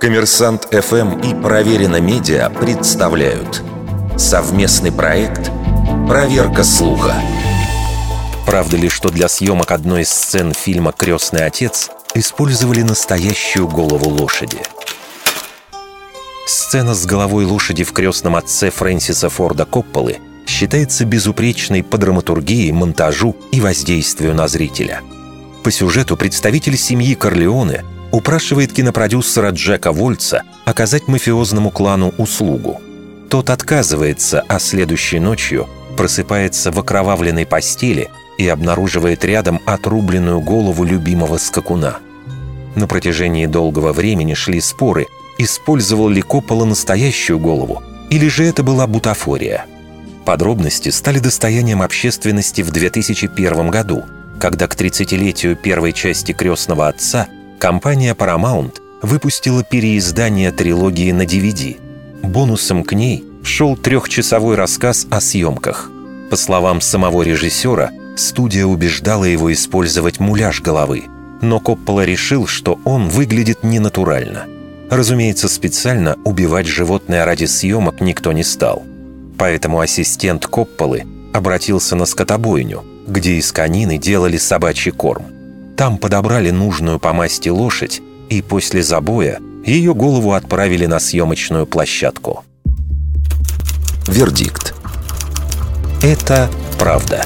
Коммерсант ФМ и Проверено Медиа представляют совместный проект «Проверка слуха». Правда ли, что для съемок одной из сцен фильма «Крестный отец» использовали настоящую голову лошади? Сцена с головой лошади в «Крестном отце» Фрэнсиса Форда Копполы считается безупречной по драматургии, монтажу и воздействию на зрителя. По сюжету представитель семьи Корлеоне упрашивает кинопродюсера Джека Вольца оказать мафиозному клану услугу. Тот отказывается, а следующей ночью просыпается в окровавленной постели и обнаруживает рядом отрубленную голову любимого скакуна. На протяжении долгого времени шли споры, использовал ли Коппола настоящую голову, или же это была бутафория. Подробности стали достоянием общественности в 2001 году, когда к 30-летию первой части «Крестного отца» компания Paramount выпустила переиздание трилогии на DVD. Бонусом к ней шел трехчасовой рассказ о съемках. По словам самого режиссера, Студия убеждала его использовать муляж головы, но Коппола решил, что он выглядит ненатурально. Разумеется, специально убивать животное ради съемок никто не стал. Поэтому ассистент Копполы обратился на скотобойню, где из конины делали собачий корм. Там подобрали нужную по масти лошадь, и после забоя ее голову отправили на съемочную площадку. Вердикт. Это правда.